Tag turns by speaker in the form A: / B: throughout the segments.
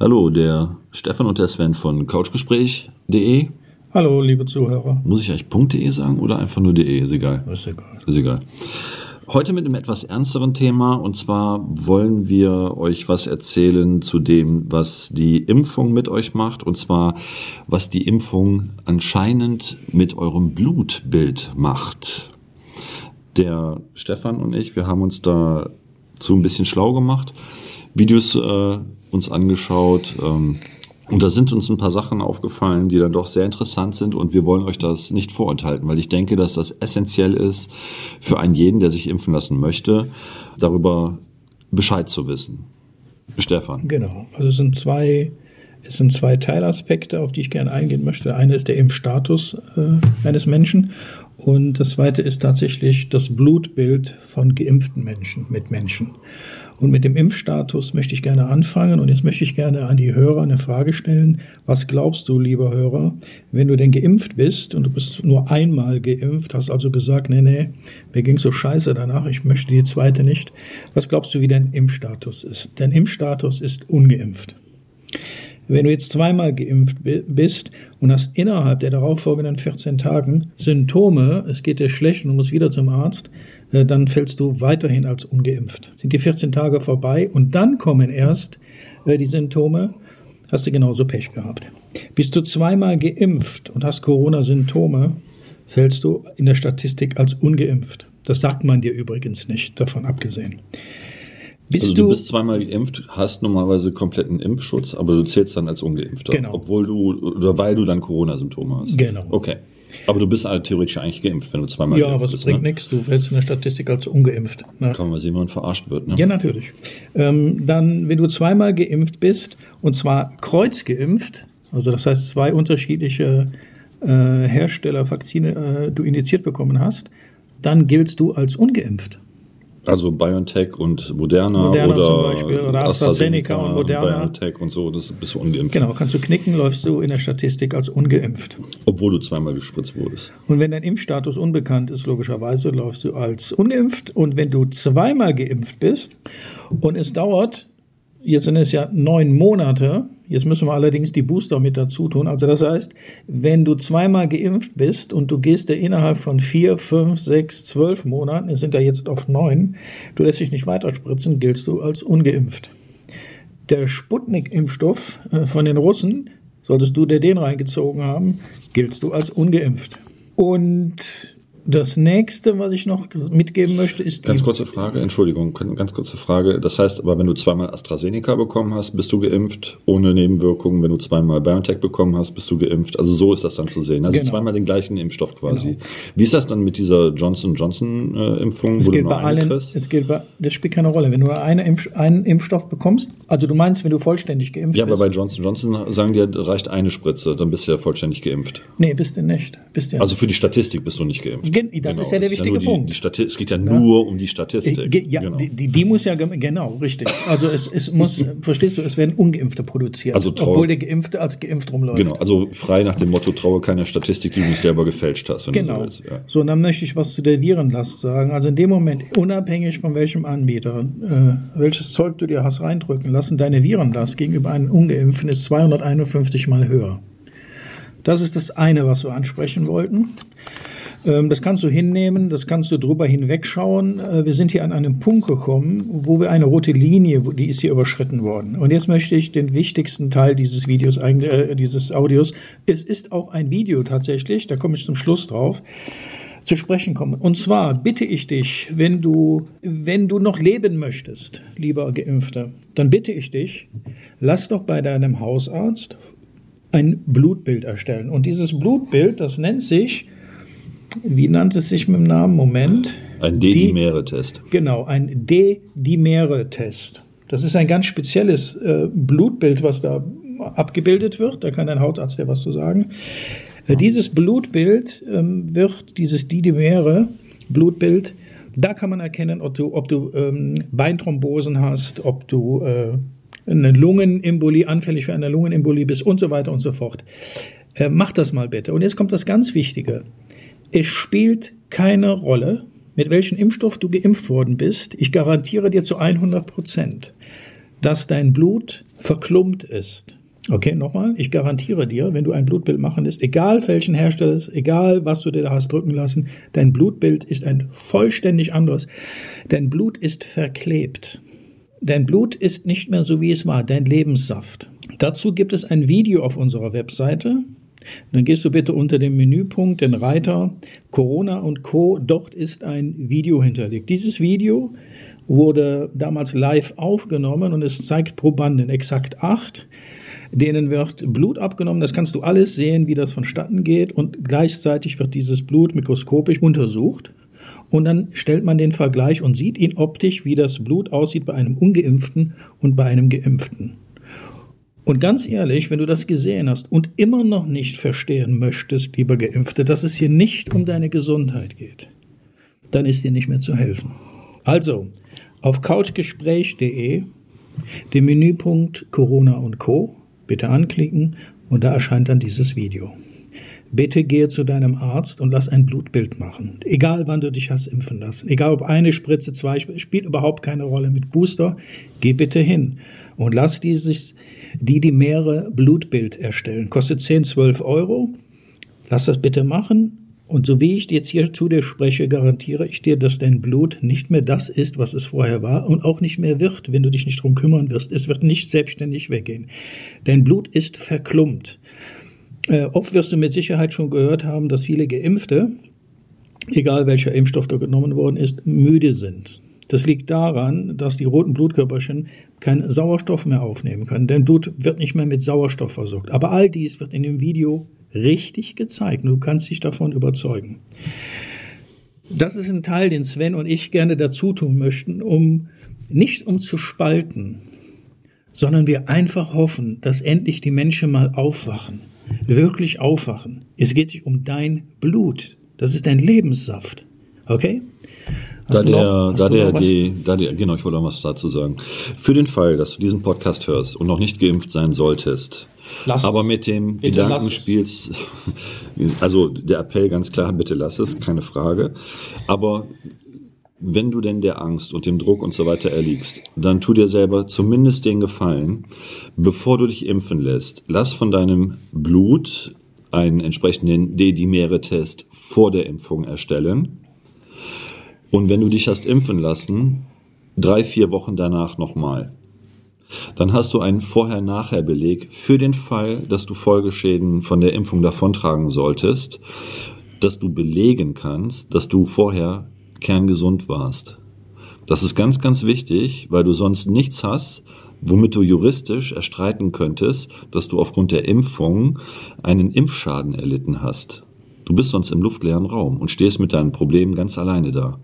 A: Hallo, der Stefan und der Sven von couchgespräch.de.
B: Hallo, liebe Zuhörer.
A: Muss ich eigentlich .de sagen oder einfach nur .de? Ist egal.
B: Ist egal.
A: Ist egal. Heute mit einem etwas ernsteren Thema und zwar wollen wir euch was erzählen zu dem, was die Impfung mit euch macht und zwar was die Impfung anscheinend mit eurem Blutbild macht. Der Stefan und ich, wir haben uns da so ein bisschen schlau gemacht, Videos äh, uns angeschaut. Ähm, und da sind uns ein paar Sachen aufgefallen, die dann doch sehr interessant sind und wir wollen euch das nicht vorenthalten, weil ich denke, dass das essentiell ist für einen jeden, der sich impfen lassen möchte, darüber Bescheid zu wissen. Stefan.
B: Genau. Also es sind zwei, es sind zwei Teilaspekte, auf die ich gerne eingehen möchte. Eine ist der Impfstatus äh, eines Menschen und das zweite ist tatsächlich das Blutbild von geimpften Menschen mit Menschen. Und mit dem Impfstatus möchte ich gerne anfangen. Und jetzt möchte ich gerne an die Hörer eine Frage stellen. Was glaubst du, lieber Hörer, wenn du denn geimpft bist und du bist nur einmal geimpft, hast also gesagt, nee, nee, mir ging so scheiße danach, ich möchte die zweite nicht. Was glaubst du, wie dein Impfstatus ist? Dein Impfstatus ist ungeimpft. Wenn du jetzt zweimal geimpft bist und hast innerhalb der darauffolgenden 14 Tagen Symptome, es geht dir schlecht und du musst wieder zum Arzt, äh, dann fällst du weiterhin als ungeimpft. Sind die 14 Tage vorbei und dann kommen erst äh, die Symptome, hast du genauso Pech gehabt. Bist du zweimal geimpft und hast Corona-Symptome, fällst du in der Statistik als ungeimpft. Das sagt man dir übrigens nicht, davon abgesehen.
A: Bist also du, du, bist zweimal geimpft, hast normalerweise kompletten Impfschutz, aber du zählst dann als ungeimpfter,
B: genau.
A: obwohl du oder weil du dann Corona-Symptome hast.
B: Genau.
A: Okay. Aber du bist halt theoretisch eigentlich geimpft, wenn du zweimal
B: ja,
A: geimpft
B: bist.
A: bist.
B: Ja, aber es bringt
A: ne?
B: nichts. Du fällst in der Statistik als ungeimpft.
A: Ne? Kann man sehen, wenn man verarscht wird. Ne?
B: Ja, natürlich. Ähm, dann, wenn du zweimal geimpft bist, und zwar kreuzgeimpft, also das heißt zwei unterschiedliche äh, Hersteller Vakzine äh, du indiziert bekommen hast, dann giltst du als ungeimpft.
A: Also BioNTech und Moderna,
B: Moderna
A: oder,
B: zum Beispiel oder AstraZeneca, und Moderna.
A: BioNTech und so, das bist du ungeimpft.
B: Genau, kannst du knicken, läufst du in der Statistik als ungeimpft.
A: Obwohl du zweimal gespritzt wurdest.
B: Und wenn dein Impfstatus unbekannt ist, logischerweise läufst du als ungeimpft. Und wenn du zweimal geimpft bist und es dauert Jetzt sind es ja neun Monate. Jetzt müssen wir allerdings die Booster mit dazu tun. Also das heißt, wenn du zweimal geimpft bist und du gehst ja innerhalb von vier, fünf, sechs, zwölf Monaten, es sind ja jetzt auf neun, du lässt dich nicht weiterspritzen, giltst du als ungeimpft. Der Sputnik-Impfstoff äh, von den Russen, solltest du dir den reingezogen haben, giltst du als ungeimpft. Und das nächste, was ich noch mitgeben möchte, ist.
A: Ganz kurze Frage, Entschuldigung, ganz kurze Frage. Das heißt aber, wenn du zweimal AstraZeneca bekommen hast, bist du geimpft, ohne Nebenwirkungen. Wenn du zweimal BioNTech bekommen hast, bist du geimpft. Also so ist das dann zu sehen. Also genau. zweimal den gleichen Impfstoff quasi. Genau. Wie ist das dann mit dieser Johnson Johnson äh?
B: Es gilt bei allen. Es gilt bei, das spielt keine Rolle. Wenn du eine Impf, einen Impfstoff bekommst, also du meinst, wenn du vollständig geimpft
A: bist. Ja,
B: aber
A: bei Johnson Johnson sagen die, reicht eine Spritze, dann bist du ja vollständig geimpft.
B: Nee, bist du nicht. Bist du
A: also für die Statistik bist du nicht geimpft.
B: Das genau. ist ja der wichtige
A: ja
B: Punkt.
A: Die Stati es geht ja, ja, nur um die Statistik.
B: Ja, genau. die, die, die, muss ja, genau, richtig. Also es, es muss, verstehst du, es werden Ungeimpfte produziert,
A: also
B: obwohl der Geimpfte als geimpft rumläuft.
A: Genau, also frei nach dem Motto, traue keiner Statistik, die du nicht selber gefälscht hast.
B: genau.
A: so,
B: so, und dann möchte ich was zu der Virenlast sagen. Also in dem Moment, unabhängig von welchem Anbieter, äh, welches Zeug du dir hast reindrücken lassen, deine Virenlast gegenüber einem Ungeimpften ist 251 mal höher. Das ist das eine, was wir ansprechen wollten. Ähm, das kannst du hinnehmen, das kannst du drüber hinwegschauen. Äh, wir sind hier an einem Punkt gekommen, wo wir eine rote Linie, die ist hier überschritten worden. Und jetzt möchte ich den wichtigsten Teil dieses Videos, äh, dieses Audios, es ist auch ein Video tatsächlich, da komme ich zum Schluss drauf, zu sprechen kommen. Und zwar bitte ich dich, wenn du, wenn du noch leben möchtest, lieber Geimpfter, dann bitte ich dich, lass doch bei deinem Hausarzt ein Blutbild erstellen. Und dieses Blutbild, das nennt sich wie nannte es sich mit dem Namen? Moment.
A: Ein D-Dimere-Test.
B: Genau, ein D-Dimere-Test. Das ist ein ganz spezielles äh, Blutbild, was da abgebildet wird. Da kann ein Hautarzt ja was zu sagen. Äh, dieses Blutbild ähm, wird, dieses D-Dimere-Blutbild, da kann man erkennen, ob du, ob du ähm, Beinthrombosen hast, ob du äh, eine Lungenembolie, anfällig für eine Lungenembolie bist und so weiter und so fort. Äh, mach das mal bitte. Und jetzt kommt das ganz Wichtige. Es spielt keine Rolle, mit welchem Impfstoff du geimpft worden bist. Ich garantiere dir zu 100 Prozent, dass dein Blut verklumpt ist. Okay, nochmal, ich garantiere dir, wenn du ein Blutbild machen lässt, egal welchen Hersteller, egal was du dir da hast drücken lassen, dein Blutbild ist ein vollständig anderes. Dein Blut ist verklebt. Dein Blut ist nicht mehr so, wie es war, dein Lebenssaft. Dazu gibt es ein Video auf unserer Webseite. Dann gehst du bitte unter dem Menüpunkt den Reiter Corona und Co. Dort ist ein Video hinterlegt. Dieses Video wurde damals live aufgenommen und es zeigt Probanden, exakt acht, denen wird Blut abgenommen. Das kannst du alles sehen, wie das vonstatten geht und gleichzeitig wird dieses Blut mikroskopisch untersucht. Und dann stellt man den Vergleich und sieht ihn optisch, wie das Blut aussieht bei einem ungeimpften und bei einem geimpften. Und ganz ehrlich, wenn du das gesehen hast und immer noch nicht verstehen möchtest, lieber Geimpfte, dass es hier nicht um deine Gesundheit geht, dann ist dir nicht mehr zu helfen. Also, auf couchgespräch.de den Menüpunkt Corona und Co. bitte anklicken und da erscheint dann dieses Video. Bitte gehe zu deinem Arzt und lass ein Blutbild machen. Egal wann du dich hast impfen lassen. Egal ob eine Spritze, zwei, spielt überhaupt keine Rolle mit Booster. Geh bitte hin und lass dieses die die Meere Blutbild erstellen. Kostet 10, 12 Euro. Lass das bitte machen. Und so wie ich jetzt hier zu dir spreche, garantiere ich dir, dass dein Blut nicht mehr das ist, was es vorher war und auch nicht mehr wird, wenn du dich nicht drum kümmern wirst. Es wird nicht selbstständig weggehen. Dein Blut ist verklumpt. Äh, oft wirst du mit Sicherheit schon gehört haben, dass viele Geimpfte, egal welcher Impfstoff da genommen worden ist, müde sind. Das liegt daran, dass die roten Blutkörperchen keinen Sauerstoff mehr aufnehmen können. Denn Blut wird nicht mehr mit Sauerstoff versorgt. Aber all dies wird in dem Video richtig gezeigt. Du kannst dich davon überzeugen. Das ist ein Teil, den Sven und ich gerne dazu tun möchten, um nicht um zu spalten, sondern wir einfach hoffen, dass endlich die Menschen mal aufwachen, wirklich aufwachen. Es geht sich um dein Blut. Das ist dein Lebenssaft. Okay?
A: Da der, da der, die, da der, genau, ich wollte auch was dazu sagen. Für den Fall, dass du diesen Podcast hörst und noch nicht geimpft sein solltest, lass aber es. mit dem bitte Gedanken spielst, also der Appell ganz klar, bitte lass es, keine Frage. Aber wenn du denn der Angst und dem Druck und so weiter erliegst, dann tu dir selber zumindest den Gefallen, bevor du dich impfen lässt, lass von deinem Blut einen entsprechenden D-Dimere-Test vor der Impfung erstellen und wenn du dich hast impfen lassen, drei, vier Wochen danach nochmal. Dann hast du einen Vorher-Nachher-Beleg für den Fall, dass du Folgeschäden von der Impfung davontragen solltest, dass du belegen kannst, dass du vorher kerngesund warst. Das ist ganz, ganz wichtig, weil du sonst nichts hast, womit du juristisch erstreiten könntest, dass du aufgrund der Impfung einen Impfschaden erlitten hast. Du bist sonst im luftleeren Raum und stehst mit deinen Problemen ganz alleine da.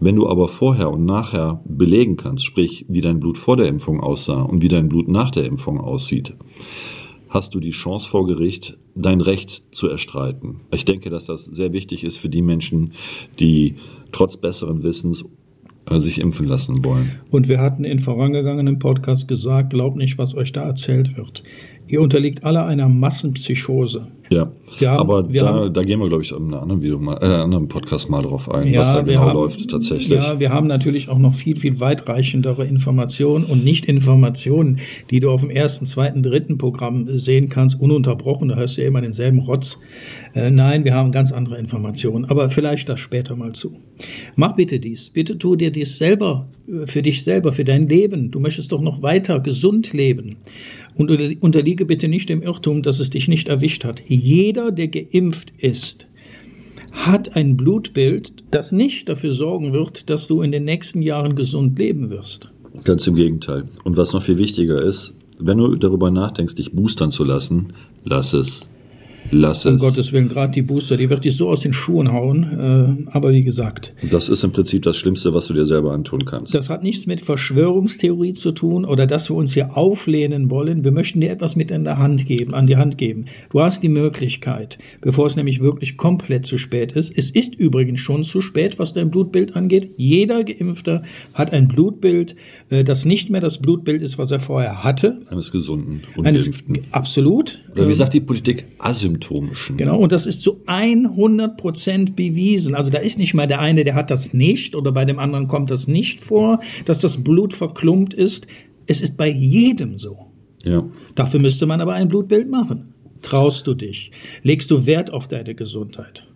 A: Wenn du aber vorher und nachher belegen kannst, sprich wie dein Blut vor der Impfung aussah und wie dein Blut nach der Impfung aussieht, hast du die Chance vor Gericht, dein Recht zu erstreiten. Ich denke, dass das sehr wichtig ist für die Menschen, die trotz besseren Wissens äh, sich impfen lassen wollen.
B: Und wir hatten in vorangegangenen Podcast gesagt, glaubt nicht, was euch da erzählt wird. Ihr unterliegt alle einer Massenpsychose.
A: Ja, haben, aber da, haben, da gehen wir, glaube ich, in einem anderen, Video mal, äh, anderen Podcast mal drauf ein, ja, was da genau haben, läuft tatsächlich.
B: Ja, wir haben natürlich auch noch viel, viel weitreichendere Informationen und nicht Informationen, die du auf dem ersten, zweiten, dritten Programm sehen kannst, ununterbrochen. Da hörst du ja immer denselben Rotz. Äh, nein, wir haben ganz andere Informationen, aber vielleicht das später mal zu. Mach bitte dies. Bitte tu dir dies selber, äh, für dich selber, für dein Leben. Du möchtest doch noch weiter gesund leben. Und unterliege bitte nicht dem Irrtum, dass es dich nicht erwischt hat. Jeder, der geimpft ist, hat ein Blutbild, das nicht dafür sorgen wird, dass du in den nächsten Jahren gesund leben wirst.
A: Ganz im Gegenteil. Und was noch viel wichtiger ist, wenn du darüber nachdenkst, dich boostern zu lassen, lass es. Lass
B: um es. Gottes Willen, gerade die Booster, die wird dich so aus den Schuhen hauen. Äh, aber wie gesagt.
A: Das ist im Prinzip das Schlimmste, was du dir selber antun kannst.
B: Das hat nichts mit Verschwörungstheorie zu tun oder dass wir uns hier auflehnen wollen. Wir möchten dir etwas mit in der Hand geben, an die Hand geben. Du hast die Möglichkeit, bevor es nämlich wirklich komplett zu spät ist. Es ist übrigens schon zu spät, was dein Blutbild angeht. Jeder Geimpfter hat ein Blutbild, äh, das nicht mehr das Blutbild ist, was er vorher hatte.
A: Eines gesunden,
B: ungeimpften. Eines, absolut.
A: Oder wie sagt die Politik, asymptomatisch symptomischen.
B: Genau, und das ist zu 100 Prozent bewiesen. Also da ist nicht mal der eine, der hat das nicht oder bei dem anderen kommt das nicht vor, dass das Blut verklumpt ist. Es ist bei jedem so.
A: Ja.
B: Dafür müsste man aber ein Blutbild machen. Traust du dich? Legst du Wert auf deine Gesundheit?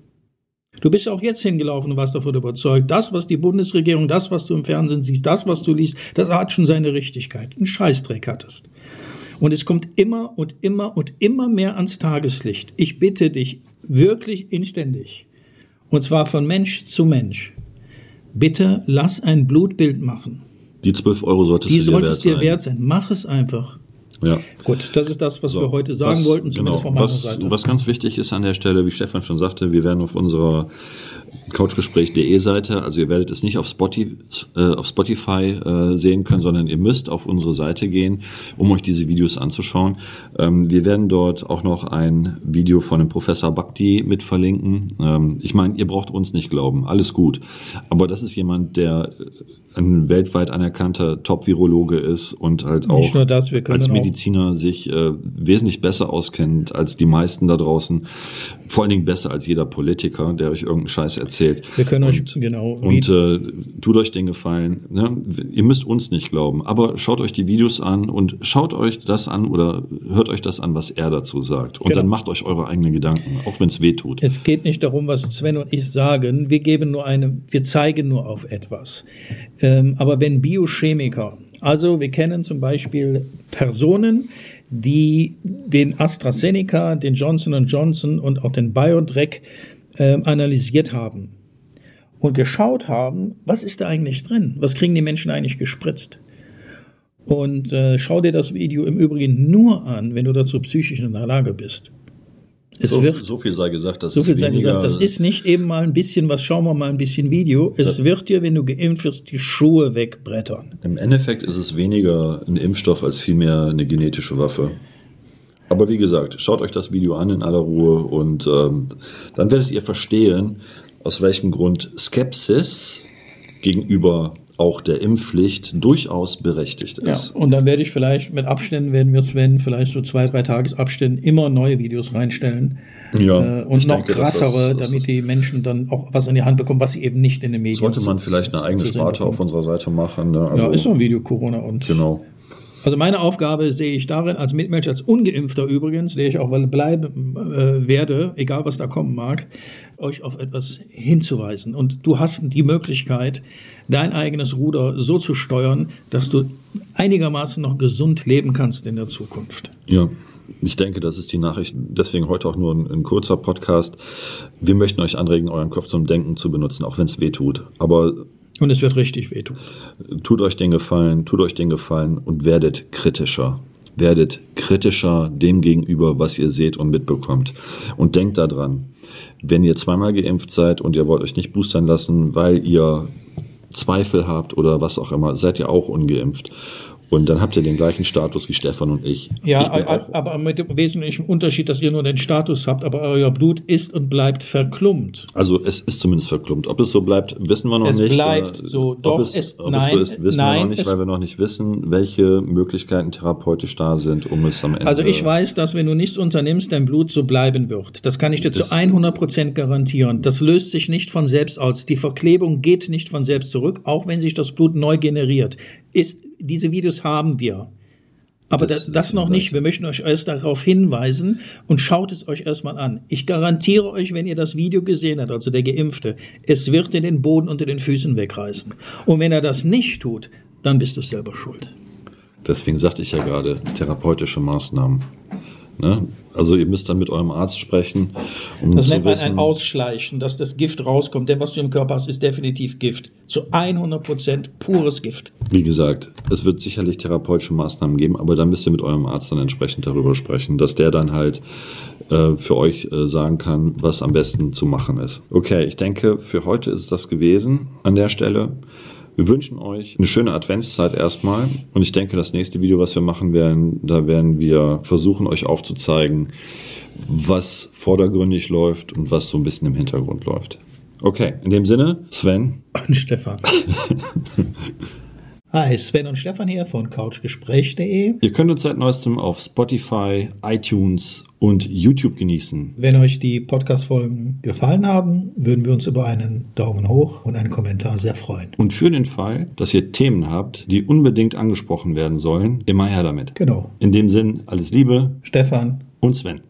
B: Du bist auch jetzt hingelaufen und warst davon überzeugt, das, was die Bundesregierung, das, was du im Fernsehen siehst, das, was du liest, das hat schon seine Richtigkeit. Ein Scheißdreck hattest. Und es kommt immer und immer und immer mehr ans Tageslicht. Ich bitte dich wirklich inständig. Und zwar von Mensch zu Mensch. Bitte lass ein Blutbild machen.
A: Die 12 Euro solltest
B: Die
A: du dir
B: sollte
A: wert
B: es dir
A: sein.
B: wert sein. Mach es einfach.
A: Ja.
B: Gut, das ist das, was
A: So,
B: wir heute sagen
A: was,
B: wollten, zumindest
A: genau,
B: von meiner
A: was,
B: Seite.
A: Was ganz wichtig ist an der Stelle, wie Stefan schon sagte, wir werden auf unserer couchgespräch.de Seite, also ihr werdet es nicht auf Spotify, äh, auf Spotify äh, sehen können, sondern ihr müsst auf unsere Seite gehen, um euch diese Videos anzuschauen. Ähm, wir werden dort auch noch ein Video von dem Professor Bhakti mit verlinken. Ähm, ich meine, ihr braucht uns nicht glauben, alles gut. Aber das ist jemand, der ein weltweit anerkannter Top-Virologe ist und halt auch
B: das,
A: als
B: auch-
A: Mediziner sich äh, wesentlich besser auskennt als die meisten da draußen. Vor allen Dingen besser als jeder Politiker, der euch irgendeinen Scheiß erzählt.
B: Wir können euch-
A: und,
B: genau,
A: Und äh, tut euch den Gefallen. Ne? Ihr müsst uns nicht glauben, aber schaut euch die Videos an und schaut euch das an oder hört euch das an, was er dazu sagt. Und
B: Genau.
A: dann macht euch eure eigenen Gedanken, auch wenn es weh tut.
B: Es geht nicht darum, was Sven und ich sagen. Wir geben nur eine, wir zeigen nur auf etwas. Ähm, aber wenn Biochemiker, also wir kennen zum Beispiel Personen, die den AstraZeneca, den Johnson Johnson und auch den BioNTech ähm, analysiert haben und geschaut haben, was ist da eigentlich drin? Was kriegen die Menschen eigentlich gespritzt? Und äh, schau dir das Video im Übrigen nur an, wenn du dazu psychisch in der Lage bist. Es
A: so,
B: wird
A: so viel sei gesagt, das
B: so
A: ist
B: viel sei
A: weniger,
B: gesagt, das ist nicht eben mal ein bisschen was, schauen wir mal ein bisschen Video. Es wird dir, wenn du geimpft wirst, die Schuhe wegbrettern.
A: Im Endeffekt ist es weniger ein Impfstoff als vielmehr eine genetische Waffe. Aber wie gesagt, schaut euch das Video an in aller Ruhe und ähm, dann werdet ihr verstehen, aus welchem Grund Skepsis gegenüber auch der Impfpflicht durchaus berechtigt
B: Ja,
A: ist.
B: und dann werde ich vielleicht mit Abständen, werden wir Sven vielleicht so zwei, drei Tagesabständen immer neue Videos reinstellen.
A: Ja,
B: äh, und noch
A: denke,
B: krassere,
A: das- das-
B: damit die Menschen dann auch was in die Hand bekommen, was sie eben nicht in den Medien
A: Sollte man vielleicht eine eigene Sparte auf
B: bekommen.
A: unserer Seite machen. Ne? Also,
B: Ja, ist so ein Video Corona und
A: Genau.
B: Also meine Aufgabe sehe ich darin, als Mitmensch, als Ungeimpfter übrigens, der ich auch bleiben äh, werde, egal was da kommen mag, euch auf etwas hinzuweisen. Und du hast die Möglichkeit, dein eigenes Ruder so zu steuern, dass du einigermaßen noch gesund leben kannst in der Zukunft.
A: Ja, ich denke, das ist die Nachricht. Deswegen heute auch nur ein, ein kurzer Podcast. Wir möchten euch anregen, euren Kopf zum Denken zu benutzen, auch wenn es weh tut. Aber
B: Und es wird richtig wehtun.
A: tut euch den Gefallen, tut euch den Gefallen und werdet kritischer. Werdet kritischer dem gegenüber, was ihr seht und mitbekommt. Und denkt daran, wenn ihr zweimal geimpft seid und ihr wollt euch nicht boostern lassen, weil ihr Zweifel habt oder was auch immer, seid ihr auch ungeimpft. Und dann habt ihr den gleichen Status wie Stefan und ich.
B: Ja,
A: ich
B: aber mit dem wesentlichen Unterschied, dass ihr nur den Status habt, aber euer Blut ist und bleibt verklumpt.
A: also es ist zumindest verklumpt. Ob es so bleibt, wissen wir noch
B: Es
A: nicht.
B: bleibt
A: Oder
B: so.
A: Ob
B: Doch,
A: es,
B: es-
A: ob
B: nein,
A: es so ist, wissen wir
B: nein,
A: noch nicht,
B: es-
A: weil wir noch nicht wissen, welche Möglichkeiten therapeutisch da sind, um es am Ende
B: Also ich weiß, dass wenn du nichts unternimmst, dein Blut so bleiben wird. Das kann ich dir zu 100 Prozent garantieren. Das löst sich nicht von selbst aus. Die Verklebung geht nicht von selbst zurück, auch wenn sich das Blut neu generiert. Ist, diese Videos haben wir. Aber
A: Das
B: das, das noch nicht. Wir möchten euch erst darauf hinweisen und schaut es euch erstmal an. Ich garantiere euch, wenn ihr das Video gesehen habt, also der Geimpfte, es wird dir den Boden unter den Füßen wegreißen. Und wenn er das nicht tut, dann bist du selber schuld.
A: Deswegen sagte ich ja gerade, therapeutische Maßnahmen. Ne? Also ihr müsst dann mit eurem Arzt sprechen, um
B: Das
A: zu
B: nennt man
A: wissen,
B: ein Ausschleichen, dass das Gift rauskommt. Denn was du im Körper hast, ist definitiv Gift. Zu 100 Prozent pures Gift.
A: wie gesagt, es wird sicherlich therapeutische Maßnahmen geben, aber dann müsst ihr mit eurem Arzt dann entsprechend darüber sprechen, dass der dann halt äh, für euch äh, sagen kann, was am besten zu machen ist. Okay, ich denke, für heute ist das gewesen an der Stelle. Wir wünschen euch eine schöne Adventszeit erstmal und ich denke, das nächste Video, was wir machen werden, da werden wir versuchen, euch aufzuzeigen, was vordergründig läuft und was so ein bisschen im Hintergrund läuft. Okay, in dem Sinne, Sven,
B: Und Stefan. Hi, Sven und Stefan hier von couchgespräch.de.
A: Ihr könnt uns seit neuestem auf Spotify, iTunes und YouTube genießen.
B: Wenn euch die Podcast-Folgen gefallen haben, würden wir uns über einen Daumen hoch und einen Kommentar sehr freuen.
A: Und für den Fall, dass ihr Themen habt, die unbedingt angesprochen werden sollen, immer her damit.
B: Genau.
A: In dem Sinn, alles Liebe
B: Stefan
A: und Sven.